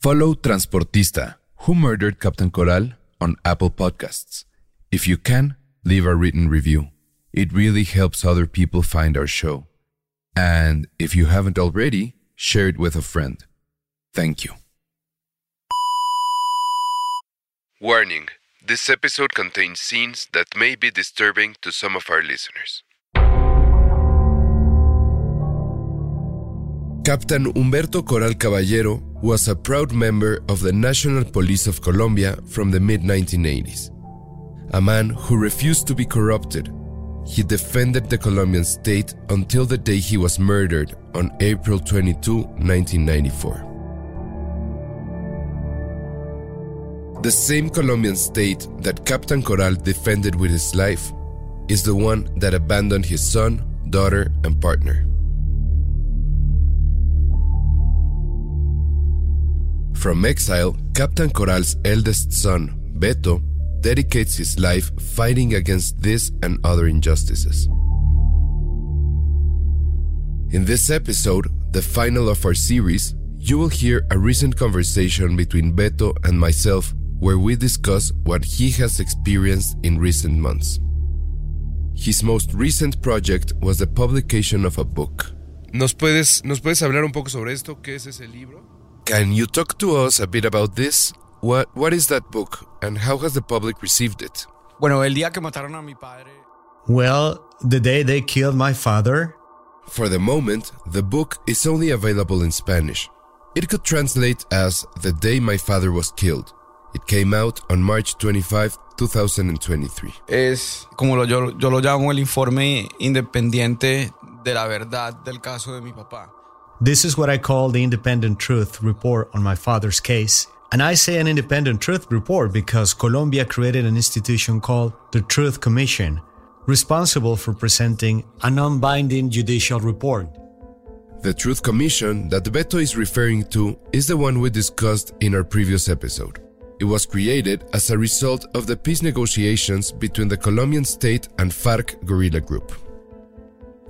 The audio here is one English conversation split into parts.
Follow Transportista, Who Murdered Captain Coral, on Apple Podcasts. If you can, leave a written review. It really helps other people find our show. And if you haven't already, share it with a friend. Thank you. Warning this episode contains scenes that may be disturbing to some of our listeners. Captain Humberto Coral Caballero was a proud member of the National Police of Colombia from the mid 1980s. A man who refused to be corrupted, he defended the Colombian state until the day he was murdered on April 22, 1994. The same Colombian state that Captain Coral defended with his life is the one that abandoned his son, daughter, and partner. From exile, Captain Coral's eldest son, Beto, dedicates his life fighting against this and other injustices. In this episode, the final of our series, you will hear a recent conversation between Beto and myself where we discuss what he has experienced in recent months. His most recent project was the publication of a book. ¿Nos puedes, ¿Nos puedes hablar un poco sobre esto? ¿Qué es ese libro? Can you talk to us a bit about this? What, what is that book and how has the public received it? Bueno, el día que mataron a mi padre. Well, the day they killed my father, For the moment, the book is only available in Spanish. It could translate as The Day My Father Was Killed. It came out on March 25, 2023. Es como lo, yo, yo lo llamo el informe independiente de la verdad del caso de mi papá. This is what I call the independent truth report on my father's case. And I say an independent truth report because Colombia created an institution called the Truth Commission, responsible for presenting a non binding judicial report. The Truth Commission that Beto is referring to is the one we discussed in our previous episode. It was created as a result of the peace negotiations between the Colombian state and FARC guerrilla group.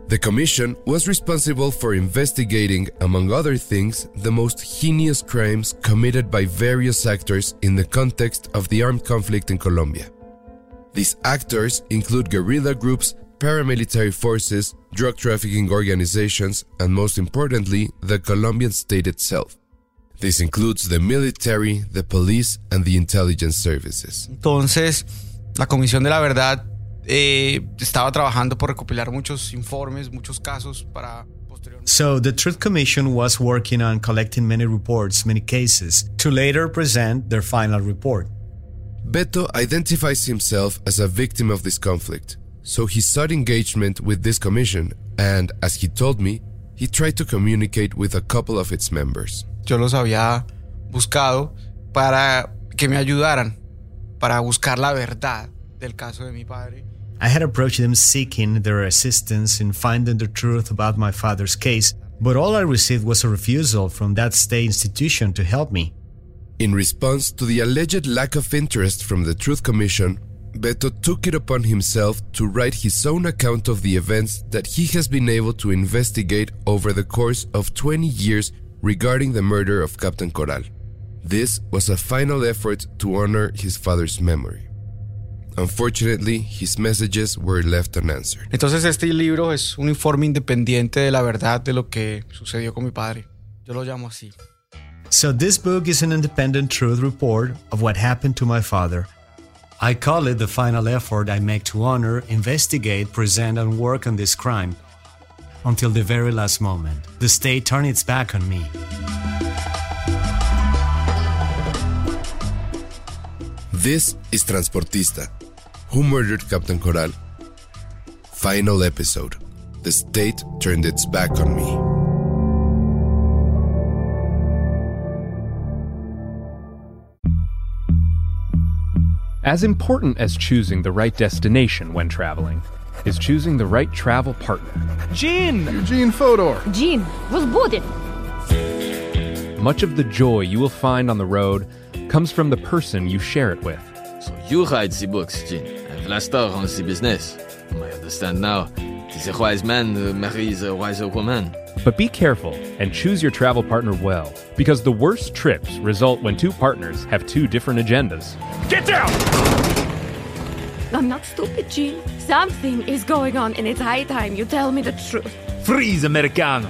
The commission was responsible for investigating, among other things, the most heinous crimes committed by various actors in the context of the armed conflict in Colombia. These actors include guerrilla groups, paramilitary forces, drug trafficking organizations, and most importantly, the Colombian state itself. This includes the military, the police, and the intelligence services. Entonces, la Comisión de la Verdad eh, estaba trabajando por recopilar muchos informes, muchos casos para posteriormente. So the Truth Commission was working on collecting many reports, many cases, to later present their final report. Beto identifies himself as a victim of this conflict, so he sought engagement with this commission, and as he told me, he tried to communicate with a couple of its members. Yo los había buscado para que me ayudaran, para buscar la verdad del caso de mi padre. I had approached them seeking their assistance in finding the truth about my father's case, but all I received was a refusal from that state institution to help me. In response to the alleged lack of interest from the Truth Commission, Beto took it upon himself to write his own account of the events that he has been able to investigate over the course of 20 years regarding the murder of Captain Coral. This was a final effort to honor his father's memory. Unfortunately, his messages were left unanswered. Entonces este libro es un informe independiente de la verdad de lo que sucedió con mi padre. Yo lo llamo así. So, this book is an independent truth report of what happened to my father. I call it the final effort I make to honor, investigate, present, and work on this crime until the very last moment. The state turned its back on me. This is Transportista. Who murdered Captain Coral? Final episode. The state turned its back on me. As important as choosing the right destination when traveling is choosing the right travel partner. Gene! Eugene Fodor. Gene, was booted. Much of the joy you will find on the road comes from the person you share it with. So you write the books, Gene, and Vlasta runs the business. I understand now. It is a wise man who marries a wiser woman. But be careful and choose your travel partner well, because the worst trips result when two partners have two different agendas. Get down! I'm not stupid, Gene. Something is going on, and it's high time you tell me the truth. Freeze, Americano!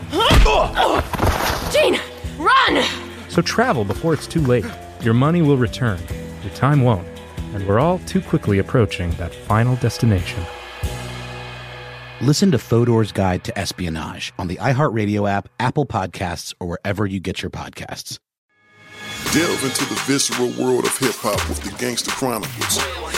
Gene, run! So travel before it's too late. Your money will return, your time won't, and we're all too quickly approaching that final destination. Listen to Fodor's Guide to Espionage on the iHeartRadio app, Apple Podcasts, or wherever you get your podcasts. Delve into the visceral world of hip hop with the Gangster Chronicles, a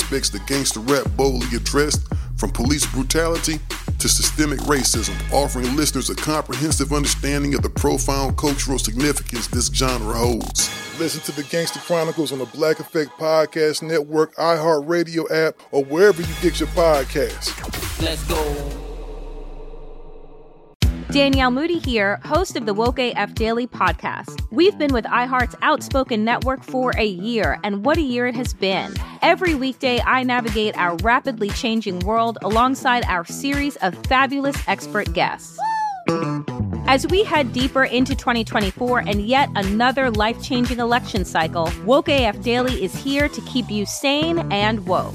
that gangster rap boldly addressed, from police brutality to systemic racism, offering listeners a comprehensive understanding of the profound cultural significance this genre holds. Listen to the Gangster Chronicles on the Black Effect Podcast Network, iHeartRadio app, or wherever you get your podcasts. Let's go. Danielle Moody here, host of the Woke AF Daily podcast. We've been with iHeart's Outspoken Network for a year, and what a year it has been. Every weekday, I navigate our rapidly changing world alongside our series of fabulous expert guests. As we head deeper into 2024 and yet another life changing election cycle, Woke AF Daily is here to keep you sane and woke.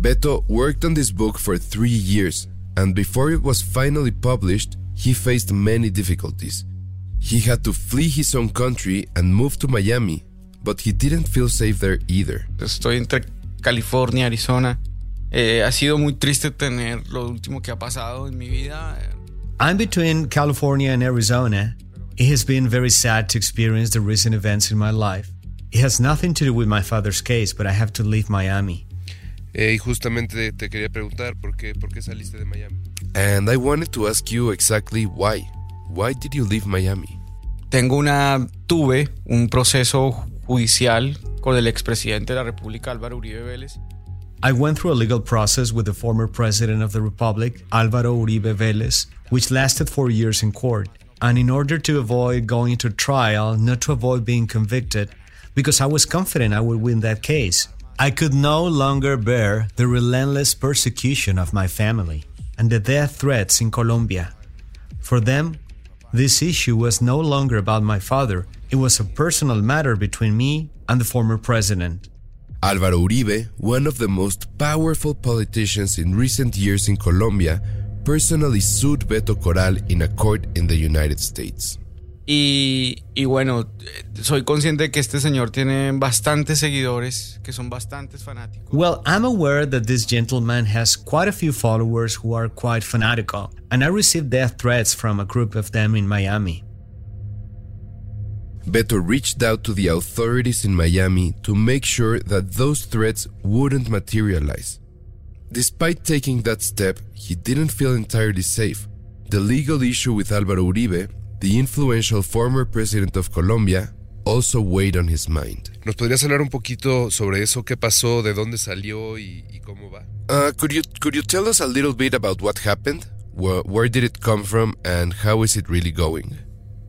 Beto worked on this book for three years, and before it was finally published, he faced many difficulties. He had to flee his own country and move to Miami, but he didn't feel safe there either. Estoy entre California, Arizona. Eh, ha sido muy triste tener lo último que ha pasado en mi vida. I'm between California and Arizona. It has been very sad to experience the recent events in my life. It has nothing to do with my father's case, but I have to leave Miami. Eh, y justamente te quería preguntar por qué, por qué saliste de Miami. And I wanted to ask you exactly why. Why did you leave Miami? Tengo una, tuve un proceso judicial con el expresidente de la República, Álvaro Uribe Vélez. I went through a legal process with the former president of the Republic, Alvaro Uribe Vélez, which lasted four years in court. And in order to avoid going to trial, not to avoid being convicted, because I was confident I would win that case, I could no longer bear the relentless persecution of my family and the death threats in Colombia. For them, this issue was no longer about my father, it was a personal matter between me and the former president. Álvaro Uribe, one of the most powerful politicians in recent years in Colombia, personally sued Beto Coral in a court in the United States. Y, y, bueno, soy consciente de que este señor tiene bastantes seguidores, que son bastantes fanáticos. Well, I'm aware that this gentleman has quite a few followers who are quite fanatical, and I received death threats from a group of them in Miami. Beto reached out to the authorities in Miami to make sure that those threats wouldn't materialize. Despite taking that step, he didn't feel entirely safe. The legal issue with Álvaro Uribe, the influential former president of Colombia, also weighed on his mind. ¿Nos podrías hablar un poquito sobre eso? ¿Qué pasó? ¿De dónde salió? ¿Y, y cómo va? Uh, could you could you tell us a little bit about what happened? Where, where did it come from and how is it really going?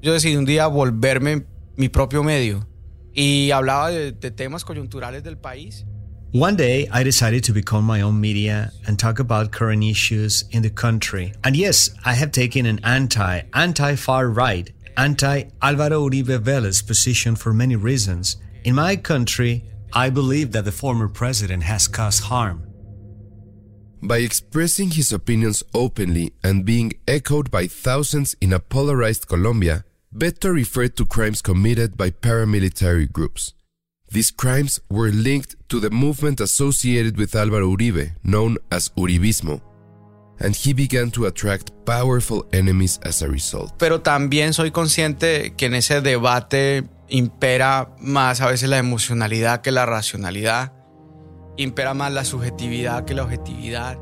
Yo decidí un día volverme mi propio medio y hablaba de, de temas coyunturales del país. One day, I decided to become my own media and talk about current issues in the country. And yes, I have taken an anti, anti far right, anti Alvaro Uribe Vélez position for many reasons. In my country, I believe that the former president has caused harm. By expressing his opinions openly and being echoed by thousands in a polarized Colombia, Beto referred to crimes committed by paramilitary groups. These crimes were linked to the movement associated with Álvaro Uribe, known as Uribismo, and he began to attract powerful enemies as a result. Pero también soy consciente que en ese debate impera más a veces la emocionalidad que la racionalidad, impera más la subjetividad que la objetividad.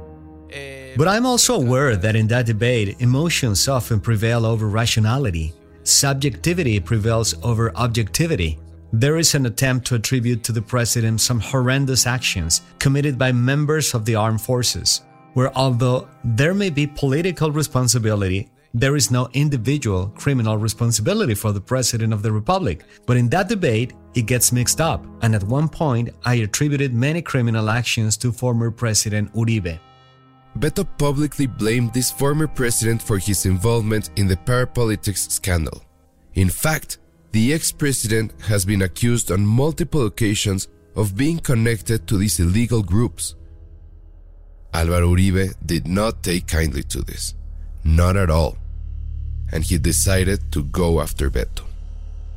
Eh, But I'm also aware that in that debate, emotions often prevail over rationality. Subjectivity prevails over objectivity. There is an attempt to attribute to the president some horrendous actions committed by members of the armed forces, where although there may be political responsibility, there is no individual criminal responsibility for the president of the republic. But in that debate, it gets mixed up, and at one point, I attributed many criminal actions to former President Uribe. Beto publicly blamed this former president for his involvement in the parapolitics scandal. In fact, the ex president has been accused on multiple occasions of being connected to these illegal groups. Álvaro Uribe did not take kindly to this, not at all, and he decided to go after Beto.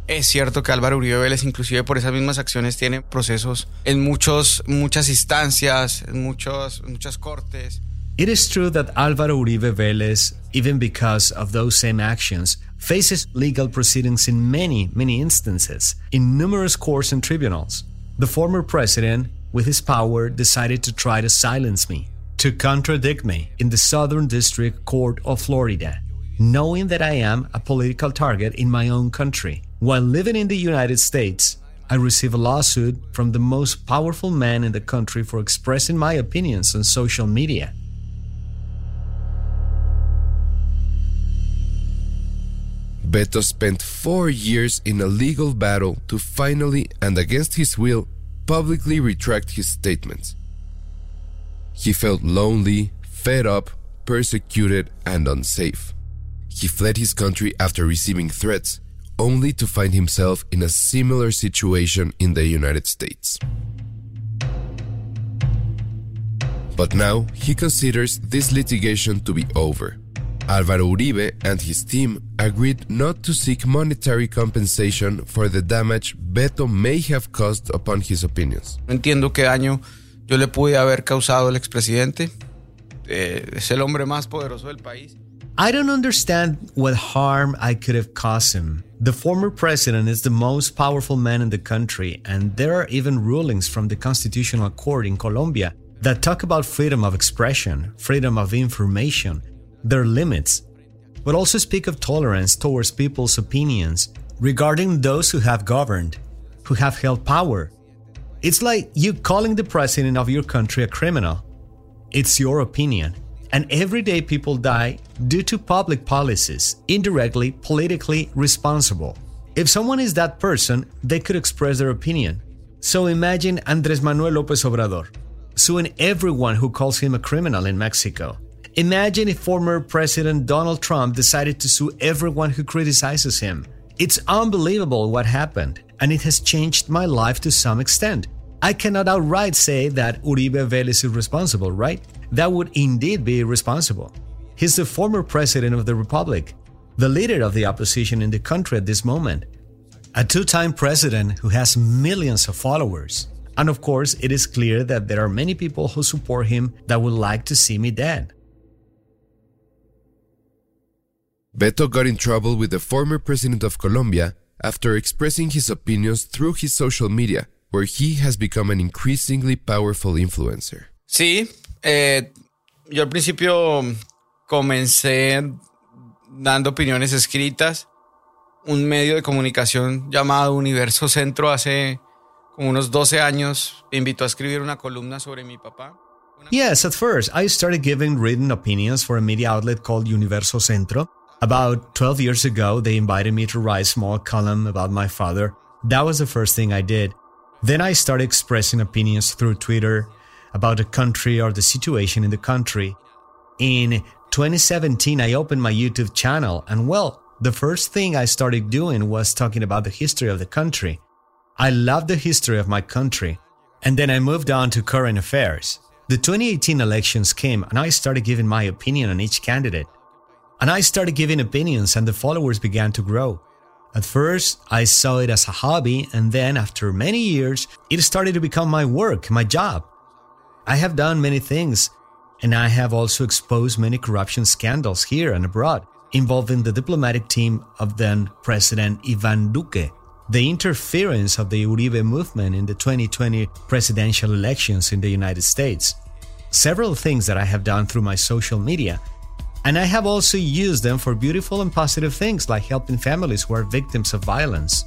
Es cierto que Álvaro Uribe Vélez, inclusive por esas mismas acciones, tiene procesos en muchos, muchas instancias, en muchos, muchas cortes. It is true that Álvaro Uribe Vélez, even because of those same actions, faces legal proceedings in many, many instances, in numerous courts and tribunals. The former president, with his power, decided to try to silence me, to contradict me in the Southern District Court of Florida, knowing that I am a political target in my own country. While living in the United States, I received a lawsuit from the most powerful man in the country for expressing my opinions on social media. Beto spent four years in a legal battle to finally, and against his will, publicly retract his statements. He felt lonely, fed up, persecuted, and unsafe. He fled his country after receiving threats, only to find himself in a similar situation in the United States. But now he considers this litigation to be over. Álvaro Uribe and his team agreed not to seek monetary compensation for the damage Beto may have caused upon his opinions. No entiendo qué daño yo le pude haber causado al expresidente. Eh, es el hombre más poderoso del país. I don't understand what harm I could have caused him. The former president is the most powerful man in the country, and there are even rulings from the Constitutional Court in Colombia that talk about freedom of expression, freedom of information, their limits, but also speak of tolerance towards people's opinions regarding those who have governed, who have held power. It's like you calling the president of your country a criminal. It's your opinion. And every day people die due to public policies, indirectly politically responsible. If someone is that person, they could express their opinion. So imagine Andres Manuel Lopez Obrador suing everyone who calls him a criminal in Mexico. Imagine if former President Donald Trump decided to sue everyone who criticizes him. It's unbelievable what happened, and it has changed my life to some extent. I cannot outright say that Uribe Vélez is responsible, right? That would indeed be irresponsible. He's the former president of the republic, the leader of the opposition in the country at this moment, a two time president who has millions of followers. And of course, it is clear that there are many people who support him that would like to see me dead. Beto got in trouble with the former president of Colombia after expressing his opinions through his social media, where he has become an increasingly powerful influencer. Sí, eh, yo al principio comencé dando opiniones escritas. Un medio de comunicación llamado Universo Centro hace como unos 12 años me invitó a escribir una columna sobre mi papá. Yes, at first, I started giving written opinions for a media outlet called Universo Centro. About 12 years ago, they invited me to write a small column about my father. That was the first thing I did. Then I started expressing opinions through Twitter about the country or the situation in the country. In 2017, I opened my YouTube channel, and well, the first thing I started doing was talking about the history of the country. I love the history of my country. And then I moved on to current affairs. The 2018 elections came, and I started giving my opinion on each candidate. And I started giving opinions, and the followers began to grow. At first, I saw it as a hobby, and then after many years, it started to become my work, my job. I have done many things, and I have also exposed many corruption scandals here and abroad, involving the diplomatic team of then President Ivan Duque, the interference of the Uribe movement in the 2020 presidential elections in the United States, several things that I have done through my social media, and I have also used them for beautiful and positive things like helping families who are victims of violence.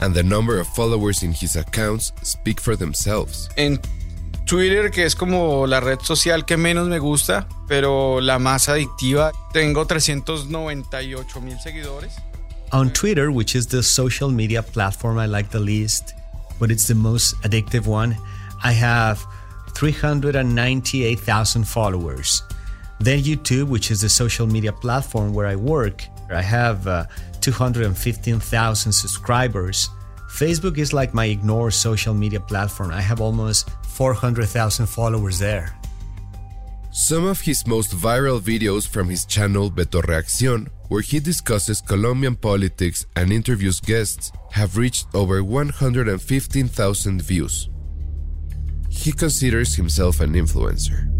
And the number of followers in his accounts speak for themselves. En Twitter, que es como la red social que menos me gusta, pero la más adictiva, tengo 398 mil seguidores. On Twitter, which is the social media platform I like the least, but it's the most addictive one, I have 398,000 followers. Then YouTube, which is the social media platform where I work, I have uh, 215,000 subscribers. Facebook is like my ignore social media platform. I have almost 400,000 followers there. Some of his most viral videos from his channel Beto Reacción, where he discusses Colombian politics and interviews guests, have reached over 115,000 views. He considers himself an influencer.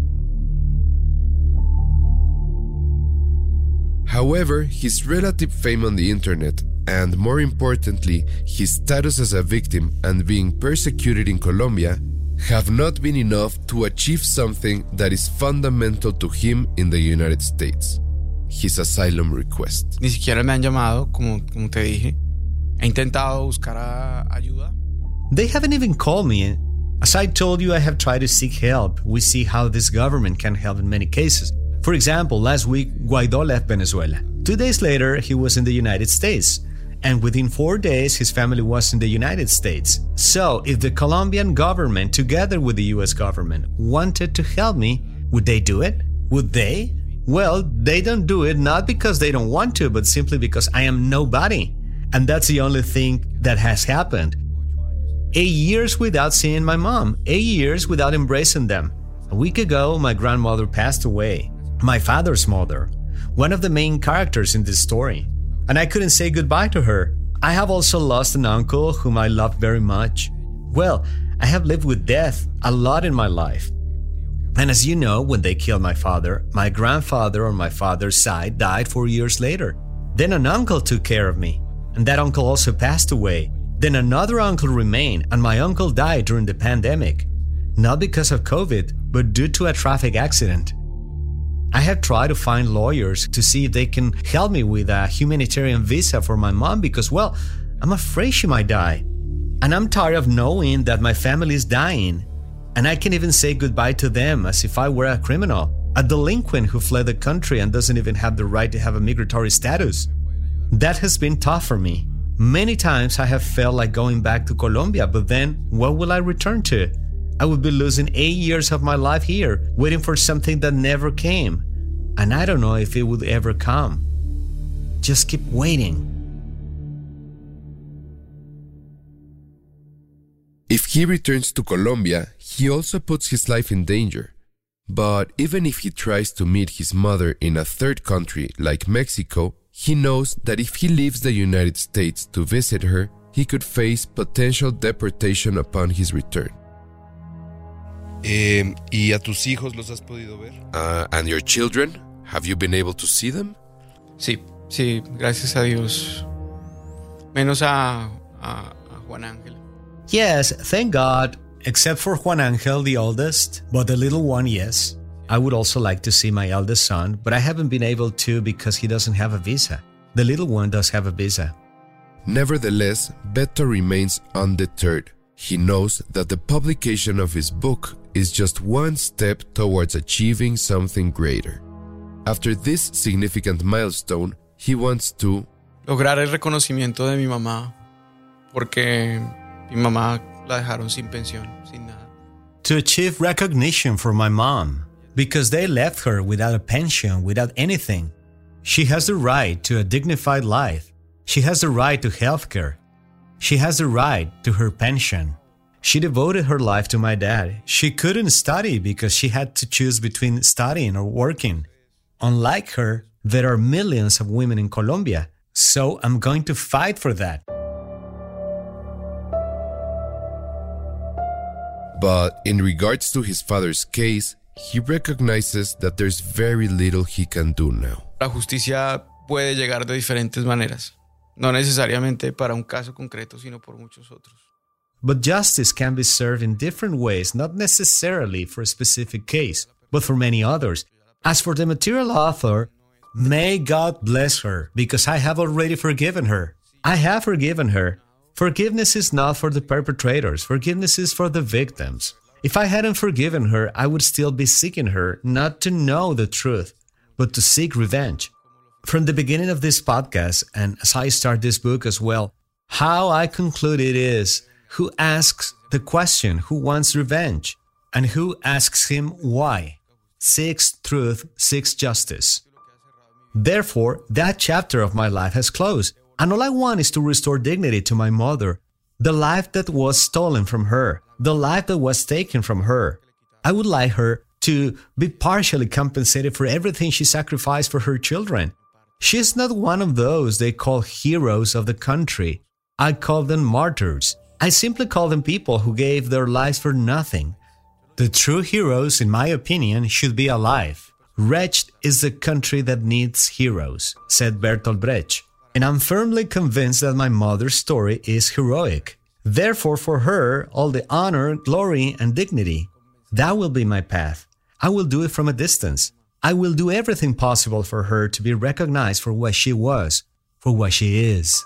However, his relative fame on the internet, and more importantly, his status as a victim and being persecuted in Colombia, have not been enough to achieve something that is fundamental to him in the United States his asylum request. Ni siquiera me han llamado, como, como te dije. He intentado buscar ayuda. They haven't even called me. As I told you, I have tried to seek help. We see how this government can help in many cases. For example, last week, Guaido left Venezuela. Two days later, he was in the United States. And within four days, his family was in the United States. So, if the Colombian government, together with the US government, wanted to help me, would they do it? Would they? Well, they don't do it not because they don't want to, but simply because I am nobody. And that's the only thing that has happened. Eight years without seeing my mom, eight years without embracing them. A week ago, my grandmother passed away, my father's mother, one of the main characters in this story. And I couldn't say goodbye to her. I have also lost an uncle whom I loved very much. Well, I have lived with death a lot in my life. And as you know, when they killed my father, my grandfather on my father's side died four years later. Then an uncle took care of me, and that uncle also passed away. Then another uncle remained, and my uncle died during the pandemic. Not because of COVID, but due to a traffic accident. I have tried to find lawyers to see if they can help me with a humanitarian visa for my mom because, well, I'm afraid she might die. And I'm tired of knowing that my family is dying. And I can't even say goodbye to them as if I were a criminal, a delinquent who fled the country and doesn't even have the right to have a migratory status. That has been tough for me. Many times I have felt like going back to Colombia, but then what will I return to? I would be losing eight years of my life here, waiting for something that never came. And I don't know if it would ever come. Just keep waiting. If he returns to Colombia, he also puts his life in danger. But even if he tries to meet his mother in a third country like Mexico, he knows that if he leaves the United States to visit her, he could face potential deportation upon his return. Eh, ¿Y a tus hijos los has podido ver? Uh, and your children? Have you been able to see them? Sí, sí, gracias a Dios. Menos a, a, a Juan Ángel. Yes, thank God, except for Juan Angel, the oldest, but the little one, yes. I would also like to see my eldest son, but I haven't been able to because he doesn't have a visa. The little one does have a visa. Nevertheless, Beto remains undeterred. He knows that the publication of his book is just one step towards achieving something greater. After this significant milestone, he wants to Lograr el reconocimiento de mi mamá, porque mi mamá la dejaron sin pensión, sin nada. To achieve recognition for my mom, because they left her without a pension, without anything. She has the right to a dignified life. She has the right to healthcare. She has the right to her pension. She devoted her life to my dad. She couldn't study because she had to choose between studying or working. Unlike her, there are millions of women in Colombia, so I'm going to fight for that. But in regards to his father's case, he recognizes that there's very little he can do now. La justicia puede llegar de diferentes maneras, no necesariamente para un caso concreto, sino por muchos otros. But justice can be served in different ways, not necessarily for a specific case, but for many others. As for the material author, may God bless her, because I have already forgiven her. I have forgiven her. Forgiveness is not for the perpetrators, forgiveness is for the victims. If I hadn't forgiven her, I would still be seeking her, not to know the truth, but to seek revenge. From the beginning of this podcast, and as I start this book as well, how I conclude it is who asks the question, who wants revenge, and who asks him why, seeks truth, seeks justice. Therefore, that chapter of my life has closed, and all I want is to restore dignity to my mother, the life that was stolen from her, the life that was taken from her. I would like her to be partially compensated for everything she sacrificed for her children. She is not one of those they call heroes of the country. I call them martyrs. I simply call them people who gave their lives for nothing. The true heroes, in my opinion, should be alive. Wretched is the country that needs heroes, said Bertolt Brecht. And I'm firmly convinced that my mother's story is heroic. Therefore, for her, all the honor, glory, and dignity. That will be my path. I will do it from a distance. I will do everything possible for her to be recognized for what she was, for what she is.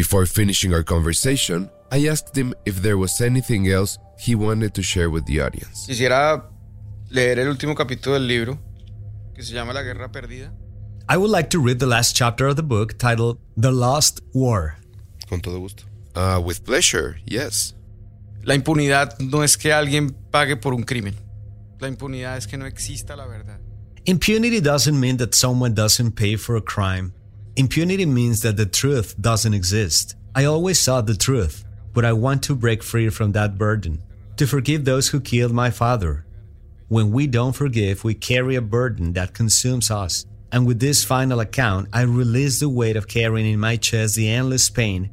Before finishing our conversation, I asked him if there was anything else he wanted to share with the audience. Quisiera leer el último capítulo del libro, que se llama La Guerra Perdida. I would like to read the last chapter of the book titled The Lost War. Con todo gusto. Uh, with pleasure, yes. La impunidad no es que alguien pague por un crimen. La impunidad es que no exista la verdad. Impunity doesn't mean that someone doesn't pay for a crime. Impunity means that the truth doesn't exist. I always saw the truth, but I want to break free from that burden, to forgive those who killed my father. When we don't forgive, we carry a burden that consumes us. And with this final account, I release the weight of carrying in my chest the endless pain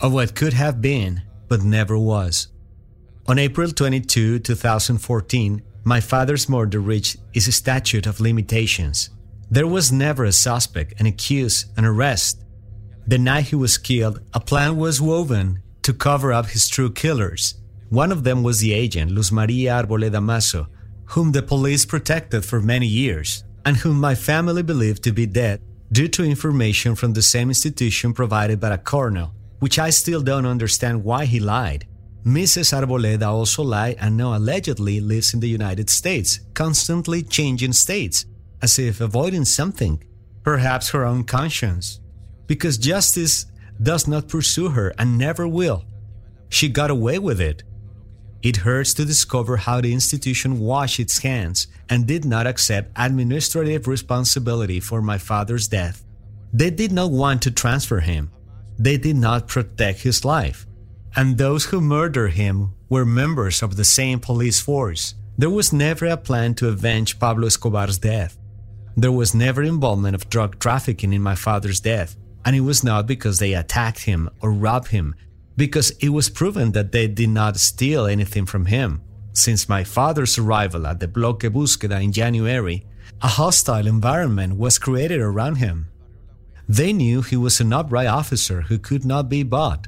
of what could have been, but never was. On April 22, 2014, my father's murder reached its statute of limitations. There was never a suspect, an accused, an arrest. The night he was killed, a plan was woven to cover up his true killers. One of them was the agent, Luz Maria Arboleda Mazo, whom the police protected for many years, and whom my family believed to be dead due to information from the same institution provided by a colonel, which I still don't understand why he lied. Mrs. Arboleda also lied and now allegedly lives in the United States, constantly changing states, as if avoiding something, perhaps her own conscience, because justice does not pursue her and never will. She got away with it. It hurts to discover how the institution washed its hands and did not accept administrative responsibility for my father's death. They did not want to transfer him. They did not protect his life. And those who murdered him were members of the same police force. There was never a plan to avenge Pablo Escobar's death. There was never involvement of drug trafficking in my father's death, and it was not because they attacked him or robbed him, because it was proven that they did not steal anything from him. Since my father's arrival at the Bloque Búsqueda in January, a hostile environment was created around him. They knew he was an upright officer who could not be bought.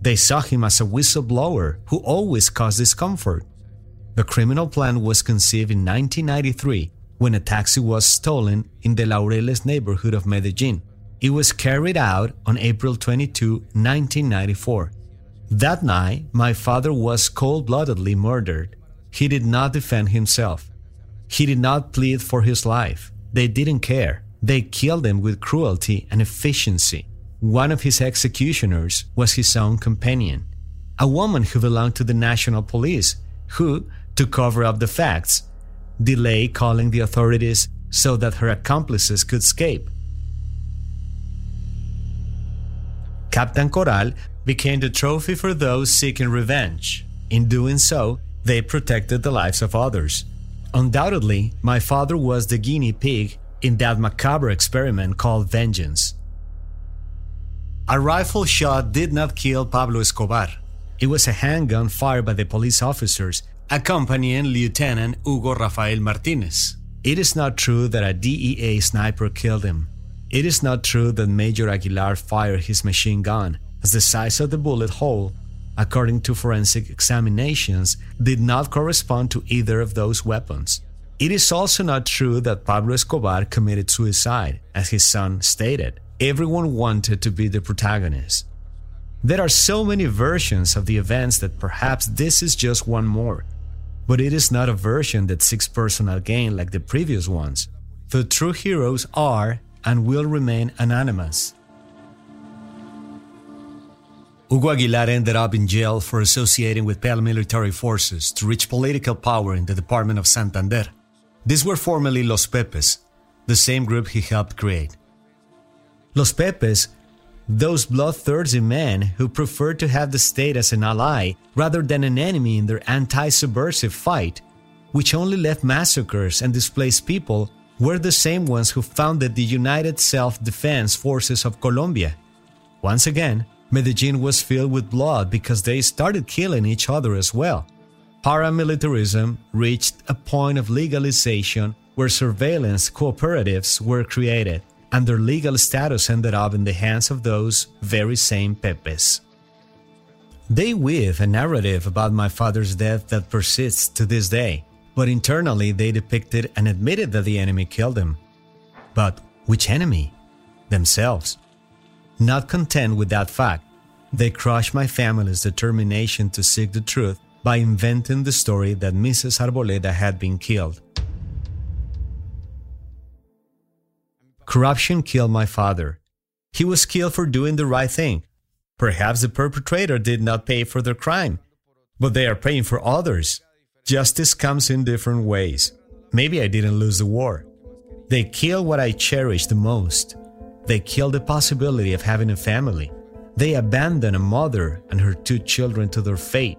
They saw him as a whistleblower who always caused discomfort. The criminal plan was conceived in 1993 when a taxi was stolen in the Laureles neighborhood of Medellin. It was carried out on April 22, 1994. That night, my father was cold bloodedly murdered. He did not defend himself. He did not plead for his life. They didn't care. They killed him with cruelty and efficiency. One of his executioners was his own companion, a woman who belonged to the National Police, who, to cover up the facts, delay calling the authorities so that her accomplices could escape. Captain Coral became the trophy for those seeking revenge. In doing so, they protected the lives of others. Undoubtedly, my father was the guinea pig in that macabre experiment called vengeance. A rifle shot did not kill Pablo Escobar. It was a handgun fired by the police officers accompanying Lieutenant Hugo Rafael Martinez. It is not true that a DEA sniper killed him. It is not true that Major Aguilar fired his machine gun, as the size of the bullet hole, according to forensic examinations, did not correspond to either of those weapons. It is also not true that Pablo Escobar committed suicide, as his son stated. Everyone wanted to be the protagonist. There are so many versions of the events that perhaps this is just one more. But it is not a version that seeks personal gain like the previous ones. The true heroes are and will remain anonymous. Hugo Aguilar ended up in jail for associating with paramilitary forces to reach political power in the Department of Santander. These were formerly Los Pepes, the same group he helped create. Los Pepes, those bloodthirsty men who preferred to have the state as an ally rather than an enemy in their anti subversive fight, which only left massacres and displaced people, were the same ones who founded the United Self Defense Forces of Colombia. Once again, Medellin was filled with blood because they started killing each other as well. Paramilitarism reached a point of legalization where surveillance cooperatives were created, and their legal status ended up in the hands of those very same Pepes. They weave a narrative about my father's death that persists to this day, but internally they depicted and admitted that the enemy killed him. But which enemy? Themselves. Not content with that fact, they crushed my family's determination to seek the truth by inventing the story that Mrs. Arboleda had been killed. Corruption killed my father. He was killed for doing the right thing. Perhaps the perpetrator did not pay for their crime, but they are paying for others. Justice comes in different ways. Maybe I didn't lose the war. They killed what I cherished the most. They killed the possibility of having a family. They abandoned a mother and her two children to their fate.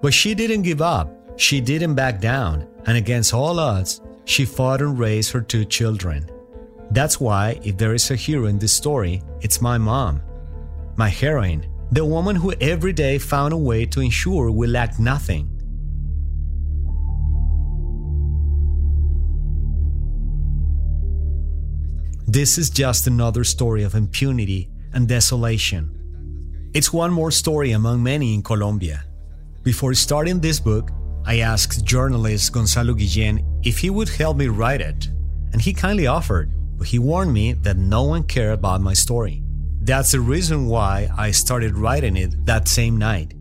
But she didn't give up. She didn't back down. And against all odds, she fought and raised her two children. That's why, if there is a hero in this story, it's my mom. My heroine, the woman who every day found a way to ensure we lacked nothing. This is just another story of impunity and desolation. It's one more story among many in Colombia. Before starting this book, I asked journalist Gonzalo Guillen if he would help me write it, and he kindly offered, he warned me that no one cared about my story. That's the reason why I started writing it that same night.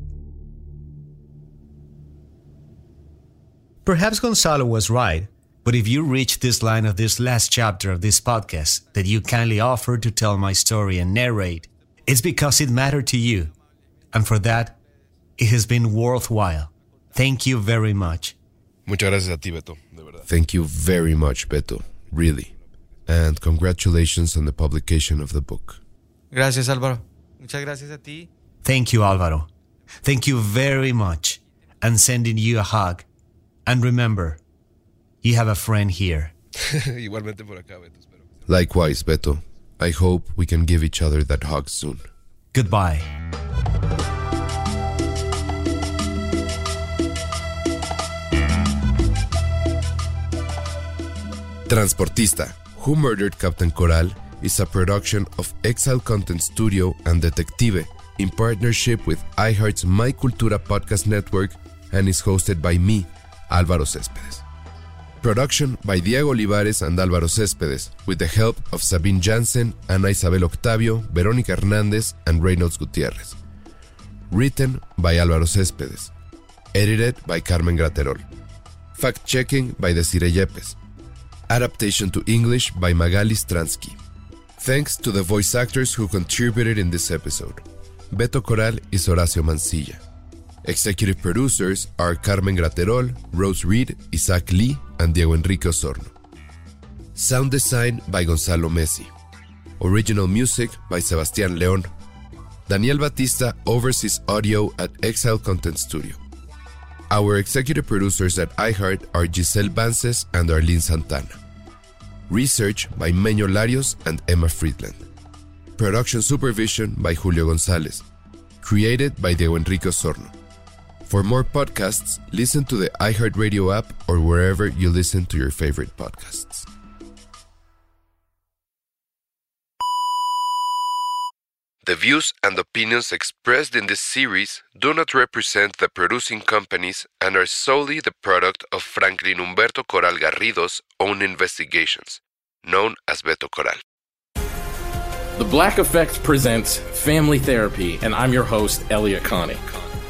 Perhaps Gonzalo was right, but if you reach this line of this last chapter of this podcast that you kindly offered to tell my story and narrate, it's because it mattered to you. And for that, it has been worthwhile. Thank you very much. Muchas gracias a ti, Beto, de verdad. Thank you very much, Beto. Really. And congratulations on the publication of the book. Gracias, Álvaro. Muchas gracias a ti. Thank you, Alvaro. Thank you very much. And sending you a hug. And remember, you have a friend here. Igualmente por acá, Beto. Likewise, Beto. I hope we can give each other that hug soon. Goodbye. Transportista, Who Murdered Captain Coral is a production of Exile Content Studio and Detective in partnership with iHeart's My Cultura podcast network and is hosted by me, Álvaro Céspedes. Production by Diego Olivares and Álvaro Céspedes, with the help of Sabine Jansen, Ana Isabel Octavio, Verónica Hernández, and Reynolds Gutiérrez. Written by Álvaro Céspedes. Edited by Carmen Graterol. Fact checking by Desiree Yepes. Adaptation to English by Magali Stransky. Thanks to the voice actors who contributed in this episode. Beto Coral is Horacio Mancilla. Executive producers are Carmen Graterol, Rose Reed, Isaac Lee, and Diego Enrique Osorno. Sound design by Gonzalo Messi. Original music by Sebastián León. Daniel Batista oversees audio at Exile Content Studio. Our executive producers at iHeart are Giselle Vances and Arlene Santana. Research by Meño Larios and Emma Friedland. Production supervision by Julio Gonzalez. Created by Diego Enrique Osorno. For more podcasts, listen to the iHeartRadio app or wherever you listen to your favorite podcasts. The views and opinions expressed in this series do not represent the producing companies and are solely the product of Franklin Humberto Coral Garrido's own investigations, known as Beto Coral. The Black Effect presents Family Therapy, and I'm your host, Elliott Connie.